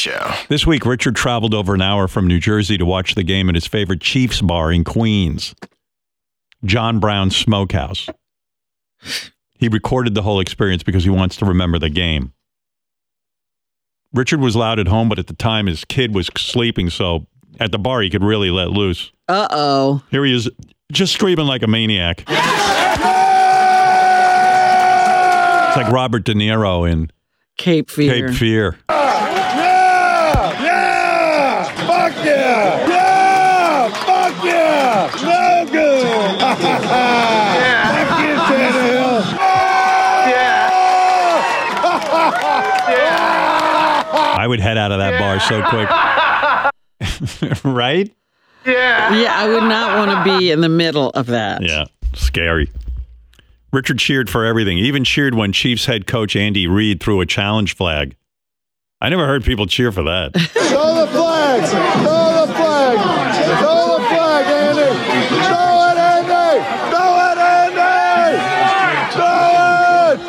Show. This week, Richard traveled over an hour from New Jersey to watch the game at his favorite Chiefs bar in Queens, John Brown Smokehouse. He recorded the whole experience because he wants to remember the game. Richard was loud at home, but at the time his kid was sleeping, so at the bar he could really let loose. Uh oh. Here he is, just screaming like a maniac. It's like Robert De Niro in Cape Fear. Cape Fear. Yeah! Fuck yeah! Yeah! Fuck yeah! No good! Fuck you, Tannehill! I would head out of that bar so quick. right? Yeah, Yeah, I would not want to be in the middle of that. Yeah, scary. Richard cheered for everything. Even cheered when Chiefs head coach Andy Reid threw a challenge flag. I never heard people cheer for that. Throw the flag! Throw the flag! Throw the flag, Andy! Throw it, Andy! Throw it, Andy! Throw it!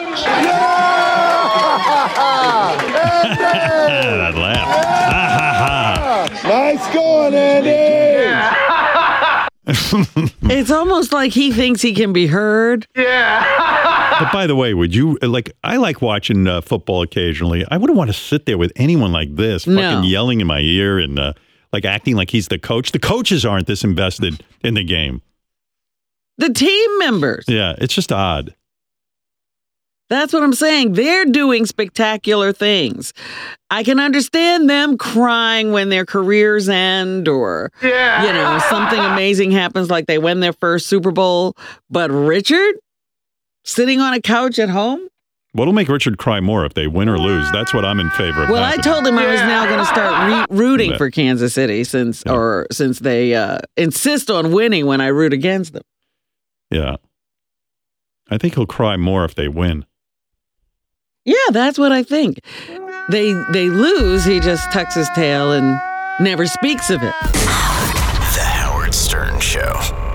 Yeah! Andy! that laugh. Ha, ha, Nice going, Andy! It's almost like he thinks he can be heard. ha. But by the way, would you like? I like watching uh, football occasionally. I wouldn't want to sit there with anyone like this, No. fucking yelling in my ear and uh, like acting like he's the coach. The coaches aren't this invested in the game. The team members. Yeah, it's just odd. That's what I'm saying. They're doing spectacular things. I can understand them crying when their careers end or, yeah. you know, something amazing happens like they win their first Super Bowl. But Richard sitting on a couch at home? What'll make Richard cry more if they win or lose? That's what I'm in favor of. Well, I told him I was now going to start re- rooting for Kansas City since, or since they uh, insist on winning when I root against them. Yeah. I think he'll cry more if they win. Yeah, that's what I think. They they lose, he just tucks his tail and never speaks of it. The Howard Stern Show.